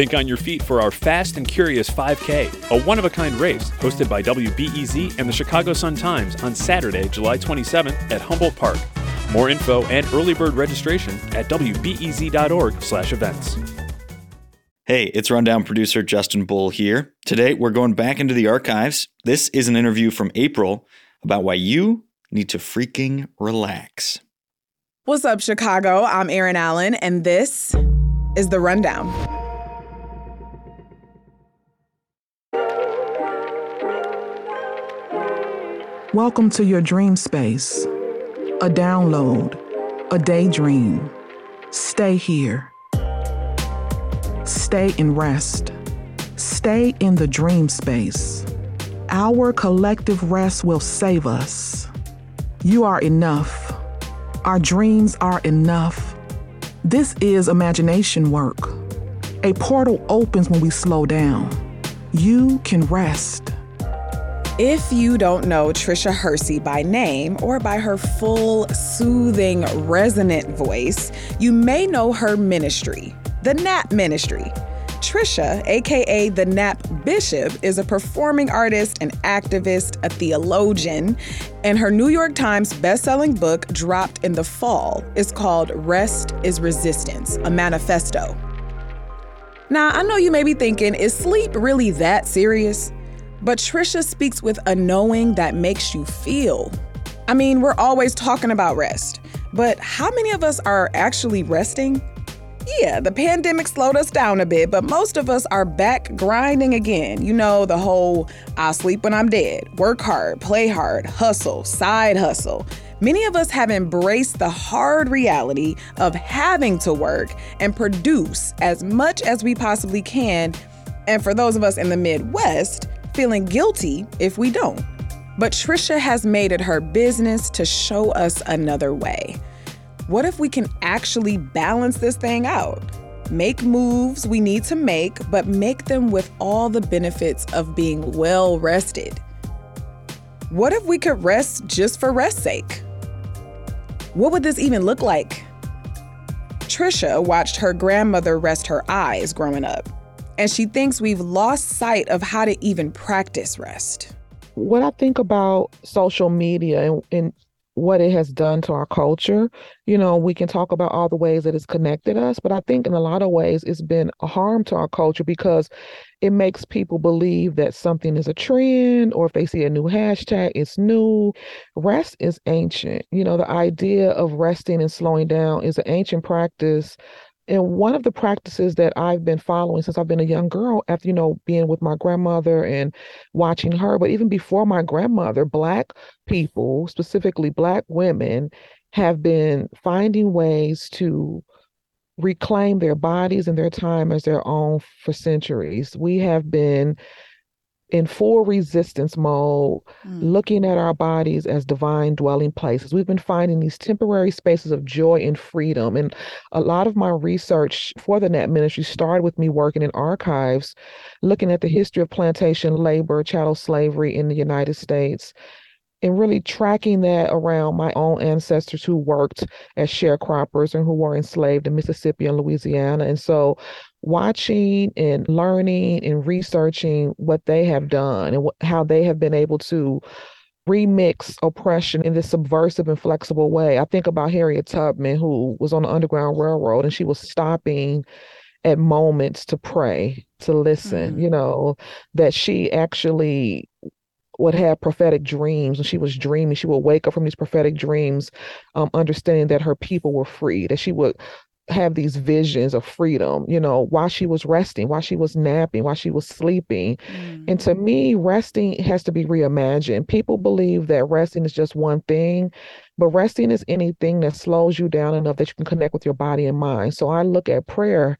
Think on your feet for our Fast and Curious 5K, a one of a kind race hosted by WBEZ and the Chicago Sun Times on Saturday, July 27th at Humboldt Park. More info and early bird registration at wbez.org/events. Hey, it's Rundown producer Justin Bull here. Today we're going back into the archives. This is an interview from April about why you need to freaking relax. What's up, Chicago? I'm Erin Allen, and this is The Rundown. Welcome to your dream space. A download, a daydream. Stay here. Stay and rest. Stay in the dream space. Our collective rest will save us. You are enough. Our dreams are enough. This is imagination work. A portal opens when we slow down. You can rest. If you don't know Tricia Hersey by name or by her full, soothing, resonant voice, you may know her ministry, the Nap Ministry. Tricia, aka the Nap Bishop, is a performing artist, an activist, a theologian, and her New York Times bestselling book dropped in the fall is called Rest is Resistance, a manifesto. Now, I know you may be thinking, is sleep really that serious? But Tricia speaks with a knowing that makes you feel. I mean, we're always talking about rest, but how many of us are actually resting? Yeah, the pandemic slowed us down a bit, but most of us are back grinding again. You know, the whole I'll sleep when I'm dead, work hard, play hard, hustle, side hustle. Many of us have embraced the hard reality of having to work and produce as much as we possibly can. And for those of us in the Midwest, feeling guilty if we don't. But Tricia has made it her business to show us another way. What if we can actually balance this thing out? Make moves we need to make, but make them with all the benefits of being well rested. What if we could rest just for rest's sake? What would this even look like? Tricia watched her grandmother rest her eyes growing up and she thinks we've lost sight of how to even practice rest. What I think about social media and, and what it has done to our culture. You know, we can talk about all the ways that it's connected us, but I think in a lot of ways it's been a harm to our culture because it makes people believe that something is a trend or if they see a new hashtag, it's new. Rest is ancient. You know, the idea of resting and slowing down is an ancient practice and one of the practices that I've been following since I've been a young girl, after, you know, being with my grandmother and watching her, but even before my grandmother, Black people, specifically Black women, have been finding ways to reclaim their bodies and their time as their own for centuries. We have been in full resistance mode, mm. looking at our bodies as divine dwelling places. We've been finding these temporary spaces of joy and freedom. And a lot of my research for the Nap Ministry started with me working in archives, looking at the history of plantation labor, chattel slavery in the United States. And really tracking that around my own ancestors who worked as sharecroppers and who were enslaved in Mississippi and Louisiana. And so watching and learning and researching what they have done and wh- how they have been able to remix oppression in this subversive and flexible way. I think about Harriet Tubman, who was on the Underground Railroad and she was stopping at moments to pray, to listen, mm-hmm. you know, that she actually would have prophetic dreams and she was dreaming she would wake up from these prophetic dreams um, understanding that her people were free that she would have these visions of freedom, you know, while she was resting, while she was napping, while she was sleeping. Mm. And to me, resting has to be reimagined. People believe that resting is just one thing, but resting is anything that slows you down enough that you can connect with your body and mind. So I look at prayer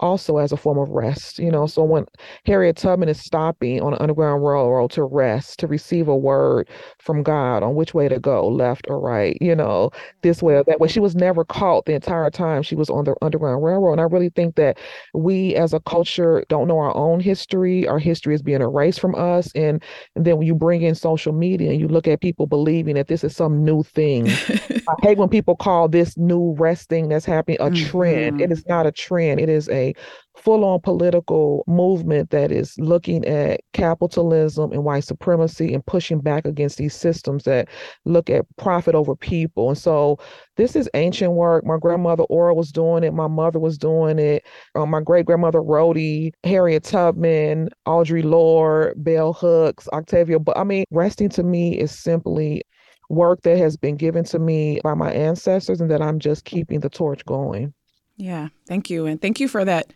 also as a form of rest. You know, so when Harriet Tubman is stopping on the Underground Railroad to rest, to receive a word from God on which way to go, left or right, you know, this way or that way. She was never caught the entire time she was on the Underground Railroad. And I really think that we as a culture don't know our own history. Our history is being erased from us. And, and then when you bring in social media and you look at people believing that this is some new thing. I hate when people call this new resting that's happening a mm-hmm. trend. It is not a trend. It is a full on political movement that is looking at capitalism and white supremacy and pushing back against these systems that look at profit over people. And so this is ancient work. My grandmother Ora was doing it, my mother was doing it, um, my great grandmother Rhody, Harriet Tubman, Audre Lorde, Bell Hooks, Octavia. But I mean, resting to me is simply work that has been given to me by my ancestors and that I'm just keeping the torch going. Yeah, thank you. And thank you for that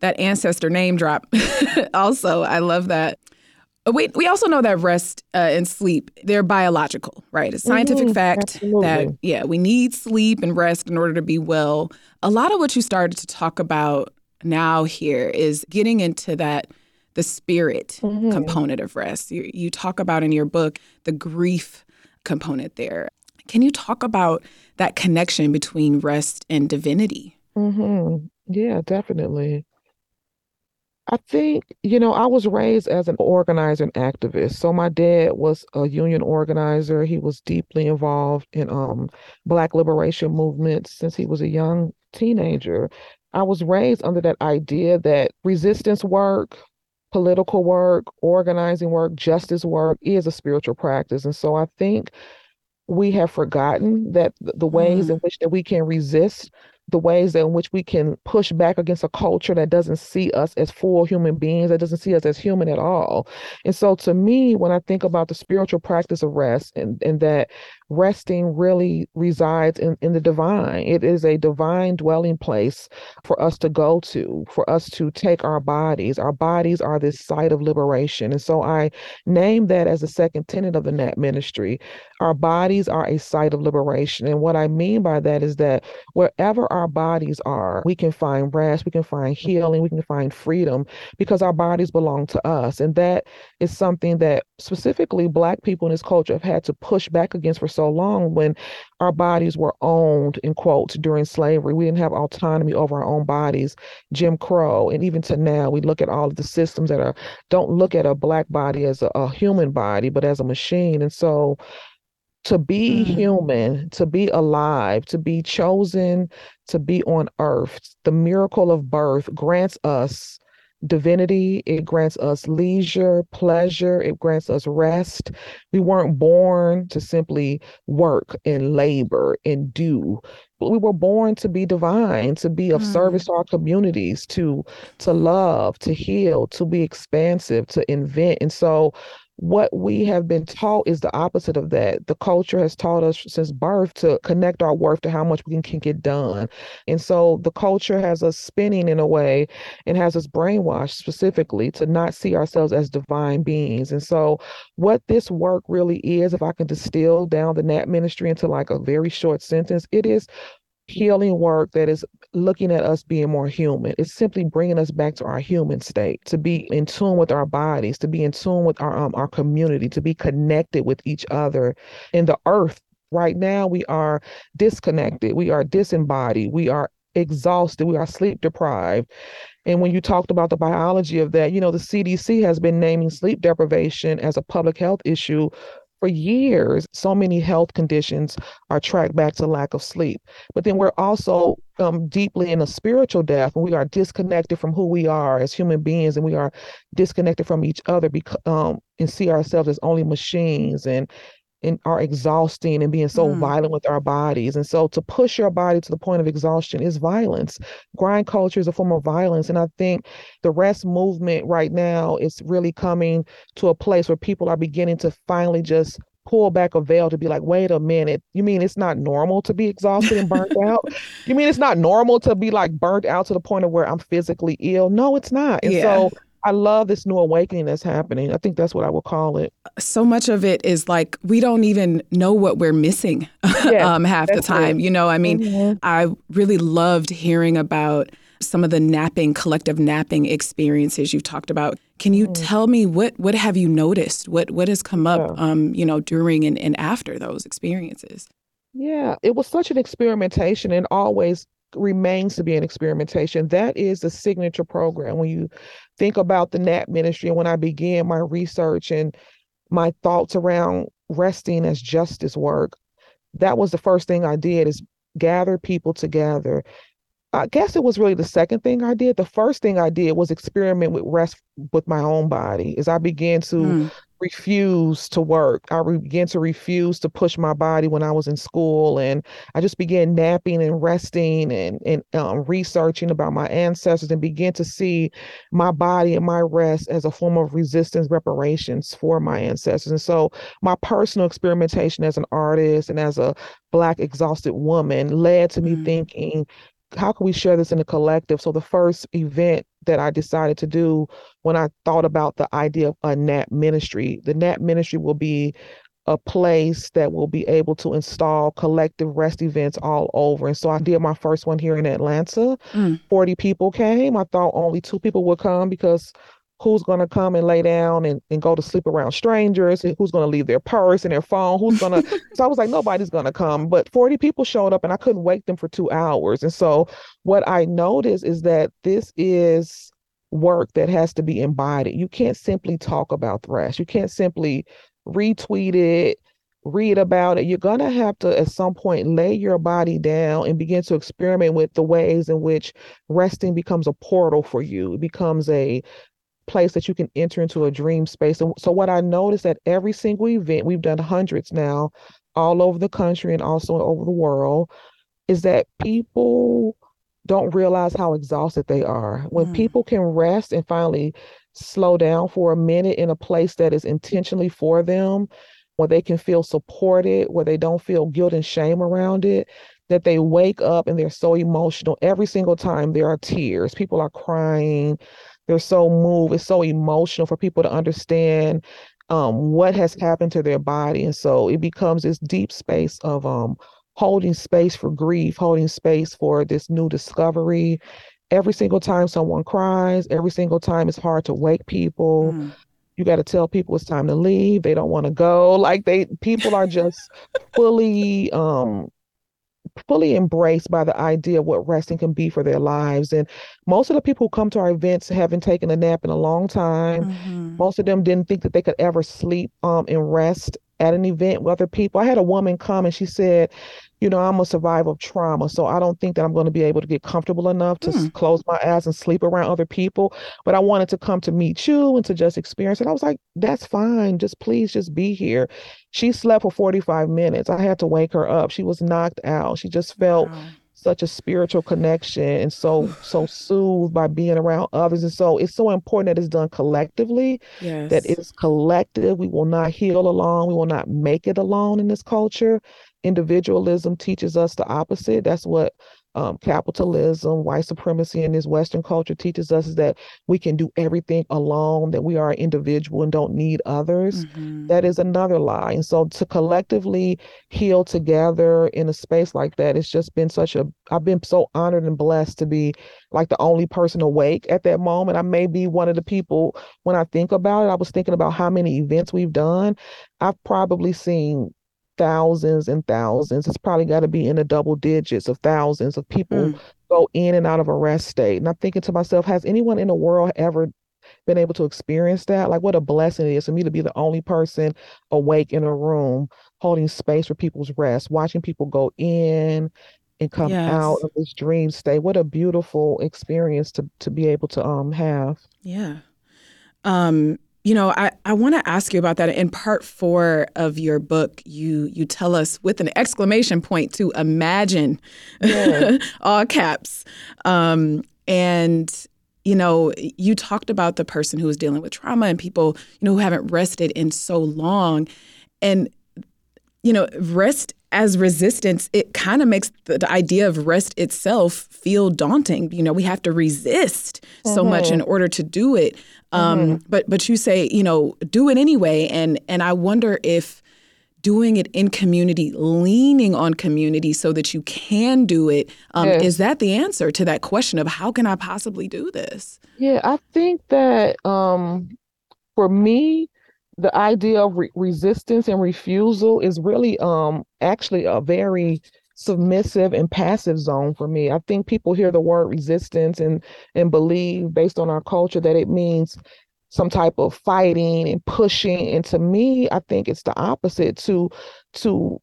that ancestor name drop. also, I love that. Uh, we, we also know that rest uh, and sleep, they're biological, right? It's scientific mm-hmm, fact absolutely. that, yeah, we need sleep and rest in order to be well. A lot of what you started to talk about now here is getting into that, the spirit mm-hmm. component of rest. You, you talk about in your book the grief component there. Can you talk about that connection between rest and divinity? Mm-hmm. Yeah, definitely. I think, you know, I was raised as an organizer and activist. So my dad was a union organizer. He was deeply involved in um black liberation movements since he was a young teenager. I was raised under that idea that resistance work, political work, organizing work, justice work is a spiritual practice. And so I think we have forgotten that the ways mm. in which that we can resist the ways in which we can push back against a culture that doesn't see us as full human beings, that doesn't see us as human at all. And so to me, when I think about the spiritual practice of rest and, and that resting really resides in, in the divine. It is a divine dwelling place for us to go to, for us to take our bodies. Our bodies are this site of liberation. And so I name that as the second tenet of the Nap ministry. Our bodies are a site of liberation. And what I mean by that is that wherever our bodies are, we can find rest, we can find healing, we can find freedom because our bodies belong to us. And that is something that specifically Black people in this culture have had to push back against for so long when our bodies were owned in quotes during slavery. We didn't have autonomy over our own bodies, Jim Crow, and even to now, we look at all of the systems that are don't look at a black body as a, a human body, but as a machine. And so to be mm-hmm. human, to be alive, to be chosen to be on earth, the miracle of birth grants us divinity. It grants us leisure, pleasure. It grants us rest. We weren't born to simply work and labor and do. But we were born to be divine, to be of mm. service to our communities, to to love, to heal, to be expansive, to invent. And so what we have been taught is the opposite of that. The culture has taught us since birth to connect our worth to how much we can, get done. And so the culture has us spinning in a way and has us brainwashed specifically to not see ourselves as divine beings. And so what this work really is, if I can distill down the Nap ministry into like a very short sentence, it is healing work that is looking at us being more human. It's simply bringing us back to our human state, to be in tune with our bodies, to be in tune with our um, our community, to be connected with each other in the earth. Right now, we are disconnected. We are disembodied. We are exhausted. We are sleep deprived. And when you talked about the biology of that, you know, the CDC has been naming sleep deprivation as a public health issue for years, so many health conditions are tracked back to lack of sleep. But then we're also um, deeply in a spiritual death we are disconnected from who we are as human beings and we are disconnected from each other because, um, and see ourselves as only machines and and are exhausting and being so mm. violent with our bodies. And so to push your body to the point of exhaustion is violence. Grind culture is a form of violence. And I think the rest movement right now is really coming to a place where people are beginning to finally just pull back a veil to be like, wait a minute, you mean it's not normal to be exhausted and burnt out? You mean it's not normal to be like burnt out to the point of where I'm physically ill? No, it's not. And yeah. so I love this new awakening that's happening. I think that's what I would call it. So much of it is like we don't even know what we're missing yeah, um, half the time. It. You know, I mean, mm-hmm. I really loved hearing about some of the napping, collective napping experiences you've talked about. Can you mm-hmm. tell me what what have you noticed? What what has come up, yeah. um, you know, during and, and after those experiences? Yeah, it was such an experimentation and always remains to be an experimentation. That is the signature program. When you think about the NAP ministry and when I began my research and my thoughts around resting as justice work, that was the first thing I did is gather people together I guess it was really the second thing I did. The first thing I did was experiment with rest with my own body as I began to mm refuse to work. I began to refuse to push my body when I was in school, and I just began napping and resting and and um, researching about my ancestors, and began to see my body and my rest as a form of resistance reparations for my ancestors. And so, my personal experimentation as an artist and as a Black exhausted woman led to me mm-hmm. thinking how can we share this in a collective? So the first event that I decided to do when I thought about the idea of a NAP ministry, the NAP ministry will be a place that will be able to install collective rest events all over. And so I did my first one here in Atlanta. Mm. 40 people came. I thought only two people would come because who's going to come and lay down and, and go to sleep around strangers who's going to leave their purse and their phone who's going to so i was like nobody's going to come. But 40 people showed up and i couldn't wake them for two hours. And so what i noticed is that this is work that has to be embodied. You can't simply talk about thrash you can't simply retweet it read about it. You're going to have to at some point lay your body down and begin to experiment with the ways in which resting becomes a portal for you. It becomes a place that you can enter into a dream space. And so what I noticed at every single event, we've done hundreds now, all over the country and also over the world, is that people don't realize how exhausted they are. When mm. people can rest and finally slow down for a minute in a place that is intentionally for them, where they can feel supported, where they don't feel guilt and shame around it, that they wake up and they're so emotional. Every single time there are tears, people are crying, they're so moved it's so emotional for people to understand um, what has happened to their body and so it becomes this deep space of um, holding space for grief holding space for this new discovery. Every single time someone cries every single time it's hard to wake people. Mm. you got to tell people it's time to leave they don't want to go. Like they people are just fully um fully embraced by the idea of what resting can be for their lives. And most of the people who come to our events haven't taken a nap in a long time. Mm-hmm. Most of them didn't think that they could ever sleep um, and rest at an event with other people. I had a woman come and she said, you know, I'm a survivor of trauma, so I don't think that I'm going to be able to get comfortable enough to mm. close my eyes and sleep around other people. But I wanted to come to meet you and to just experience it. I was like, that's fine. Just please just be here. She slept for 45 minutes. I had to wake her up. She was knocked out. She just felt wow. Such a spiritual connection and so so soothed by being around others. And so it's so important that it's done collectively. Yes. That it's collective. We will not heal alone. We will not make it alone in this culture individualism teaches us the opposite. That's what um, capitalism, white supremacy in this Western culture teaches us is that we can do everything alone, that we are an individual and don't need others. Mm-hmm. That is another lie. And so to collectively heal together in a space like that, it's just been such a, I've been so honored and blessed to be like the only person awake at that moment. I may be one of the people when I think about it, I was thinking about how many events we've done. I've probably seen thousands and thousands. It's probably got to be in the double digits of thousands of people mm. go in and out of a rest state. And I'm thinking to myself, has anyone in the world ever been able to experience that? Like, what a blessing it is for me to be the only person awake in a room, holding space for people's rest, watching people go in and come yes. out of this dream state. What a beautiful experience to to be able to um have. Yeah. Um you know, I, I want to ask you about that. In part four of your book, you you tell us with an exclamation point to imagine, yeah. all caps. Um, and you know, you talked about the person who was dealing with trauma and people, you know, who haven't rested in so long. And, you know, rest as resistance, it kind of makes the, the, idea of rest itself feel daunting. You know, we have to resist mm-hmm. so much in mm-hmm. order to do it. Um, mm-hmm. But but you say, you know, do it anyway, and and I wonder if doing it in community, leaning on community so that you can do it, um, yes. is that the answer to that question of how can I possibly do this? Yeah, I think that um, for me, the idea of re- resistance and refusal is really um actually a very submissive and passive zone for me. I think people hear the word resistance and and believe based on our culture that it means some type of fighting and pushing and to me I think it's the opposite to to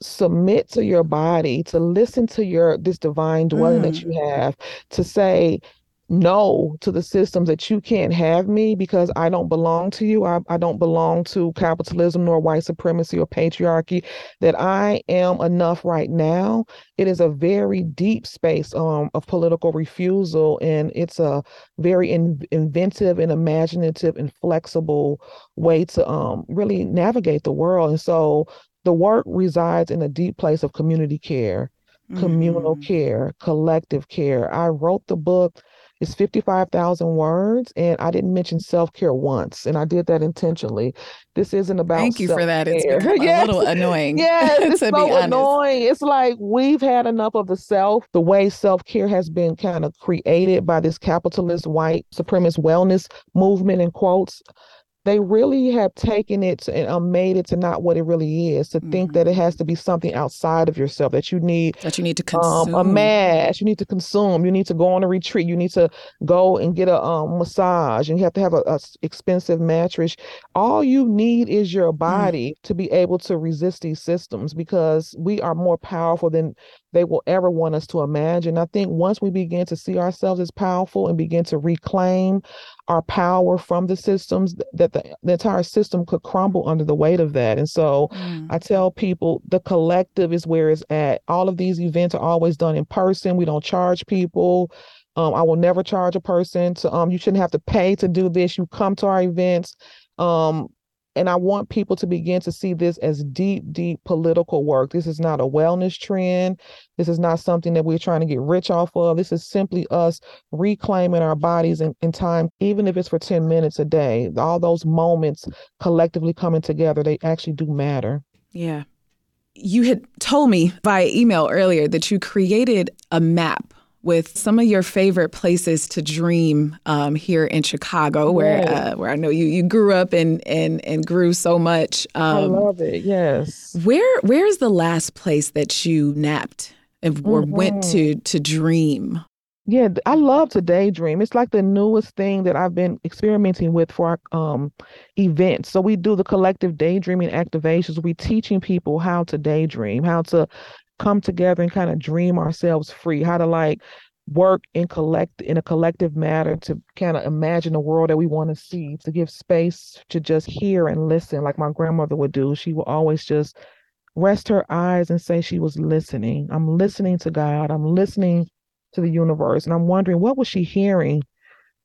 submit to your body, to listen to your this divine dwelling mm. that you have, to say, no to the systems that you can't have me because I don't belong to you. I, I don't belong to capitalism nor white supremacy or patriarchy, that I am enough right now. It is a very deep space um, of political refusal, and it's a very in, inventive and imaginative and flexible way to um, really navigate the world. And so the work resides in a deep place of community care, communal mm-hmm. care, collective care. I wrote the book it's 55,000 words, and I didn't mention self care once, and I did that intentionally. This isn't about. Thank you for that. It's yes. a little annoying. Yes, it's so annoying. It's like we've had enough of the self. The way self care has been kind of created by this capitalist white supremacist wellness movement in quotes they really have taken it and um, made it to not what it really is to mm-hmm. think that it has to be something outside of yourself that you need that you need to consume um, a mass you need to consume you need to go on a retreat you need to go and get a um, massage and you have to have a, a, expensive mattress all you need is your mm. body mm. to be able to resist these systems because we are more powerful than they will ever want us to imagine. I think once we begin to see ourselves as powerful and begin to reclaim our power from the systems, that the, the entire system could crumble under the weight of that. And so mm. I tell people the collective is where it's at. All of these events are always done in person. We don't charge people. Um, I will never charge a person to um you shouldn't have to pay to do this. You come to our events. Um, and I want people to begin to see this as deep, deep political work. This is not a wellness trend. This is not something that we're trying to get rich off of. This is simply us reclaiming our bodies in, in time, even if it's for 10 minutes a day. All those moments collectively coming together, they actually do matter. Yeah. You had told me via email earlier that you created a map with some of your favorite places to dream um, here in Chicago, where uh, where I know you you grew up and and and grew so much. Um, I love it. Yes. Where where is the last place that you napped or mm-hmm. went to to dream? Yeah, I love to daydream. It's like the newest thing that I've been experimenting with for our um, events. So we do the collective daydreaming activations. We teaching people how to daydream, how to come together and kind of dream ourselves free, how to like work in collect in a collective matter to kind of imagine a world that we want to see, to give space to just hear and listen, like my grandmother would do. She would always just rest her eyes and say she was listening. I'm listening to God. I'm listening to the universe. And I'm wondering what was she hearing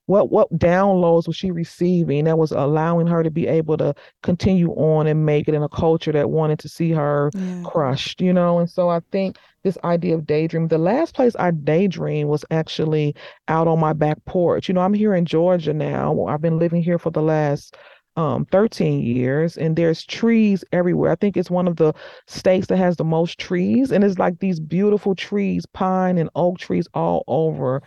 what what downloads was she receiving that was allowing her to be able to continue on and make it in a culture that wanted to see her yeah. crushed you know? And so i think this idea of daydream the last place i daydream was actually out on my back porch. You know i'm here in georgia now. I've been living here for the last um 13 years and there's trees everywhere. I think it's one of the states that has the most trees and it's like these beautiful trees pine and oak trees all over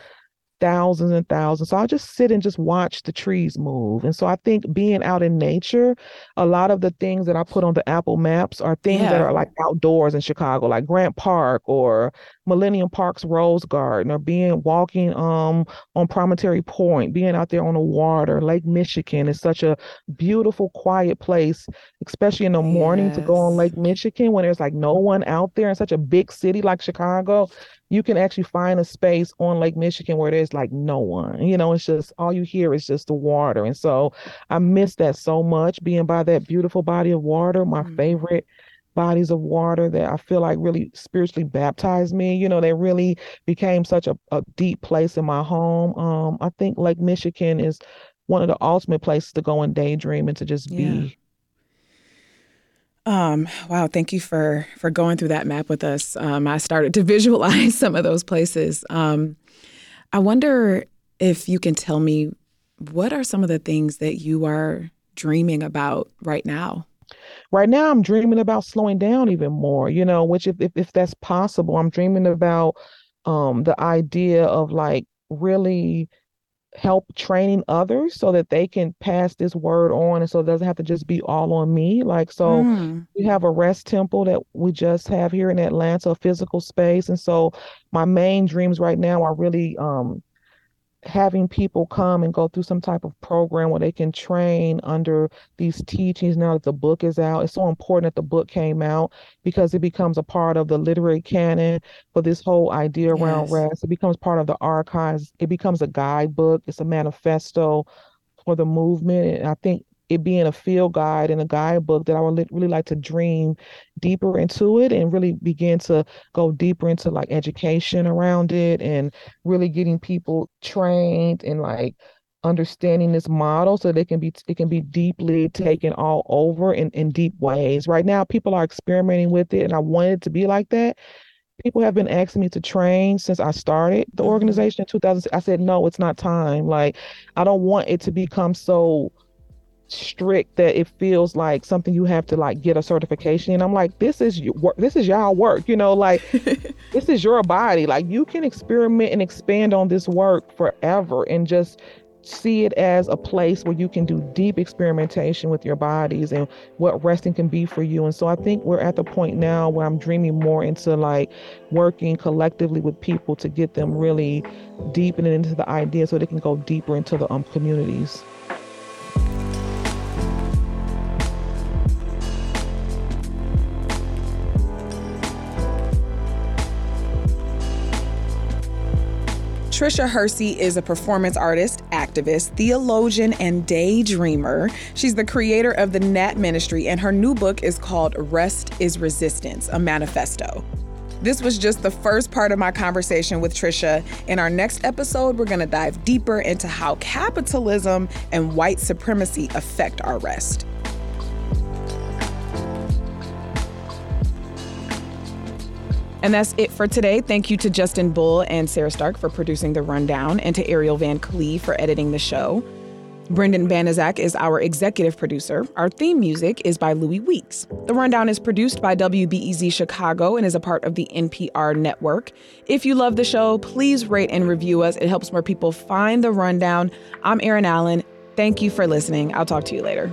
thousands and thousands. So I'll just sit and just watch the trees move. And so I think being out in nature, a lot of the things that I put on the Apple Maps are things yeah. that are like outdoors in Chicago, like Grant Park or Millennium Park's Rose Garden, or being walking um on Promontory Point, being out there on the water. Lake Michigan is such a beautiful, quiet place, especially in the morning yes. to go on Lake Michigan when there's like no one out there in such a big city like Chicago you can actually find a space on Lake Michigan where there's like no one. You know, it's just all you hear is just the water. And so I miss that so much being by that beautiful body of water, my mm-hmm. favorite bodies of water that I feel like really spiritually baptized me. You know, they really became such a, a deep place in my home. Um, I think Lake Michigan is one of the ultimate places to go and daydream and to just yeah. be um, wow, thank you for for going through that map with us. Um, I started to visualize some of those places. Um, I wonder if you can tell me what are some of the things that you are dreaming about right now. Right now, I'm dreaming about slowing down even more. You know, which if if, if that's possible, I'm dreaming about um, the idea of like really help training others so that they can pass this word on and so it doesn't have to just be all on me like so mm. we have a rest temple that we just have here in atlanta a physical space and so my main dreams right now are really um having people come and go through some type of program where they can train under these teachings now that the book is out. It's so important that the book came out because it becomes a part of the literary canon for this whole idea around yes. rest. It becomes part of the archives. It becomes a guidebook. It's a manifesto for the movement. And I think it being a field guide and a guidebook that I would really like to dream deeper into it and really begin to go deeper into like education around it and really getting people trained and like understanding this model so they can be it can be deeply taken all over in, in deep ways. Right now people are experimenting with it and I want it to be like that. People have been asking me to train since I started the mm-hmm. organization in 2000. I said, no, it's not time. Like, I don't want it to become so strict that it feels like something you have to like get a certification. And i'm like this is your work this is y'all work you know like this is your body. Like you can experiment and expand on this work forever and just see it as a place where you can do deep experimentation with your bodies and what resting can be for you. And so i think we're at the point now where i'm dreaming more into like working collectively with people to get them really deepening into the idea so they can go deeper into the um, communities Tricia Hersey is a performance artist, activist, theologian, and daydreamer. She's the creator of the Nap Ministry, and her new book is called Rest is Resistance, a manifesto. This was just the first part of my conversation with Tricia. In our next episode, we're going to dive deeper into how capitalism and white supremacy affect our rest. And that's it for today. Thank you to Justin Bull and Sarah Stark for producing the rundown, and to Ariel Van Clee for editing the show. Brendan Banaszak is our executive producer. Our theme music is by Louis Weeks. The Rundown is produced by WBEZ Chicago and is a part of the NPR network. If you love the show, please rate and review us. It helps more people find the Rundown. I'm Erin Allen. Thank you for listening. I'll talk to you later.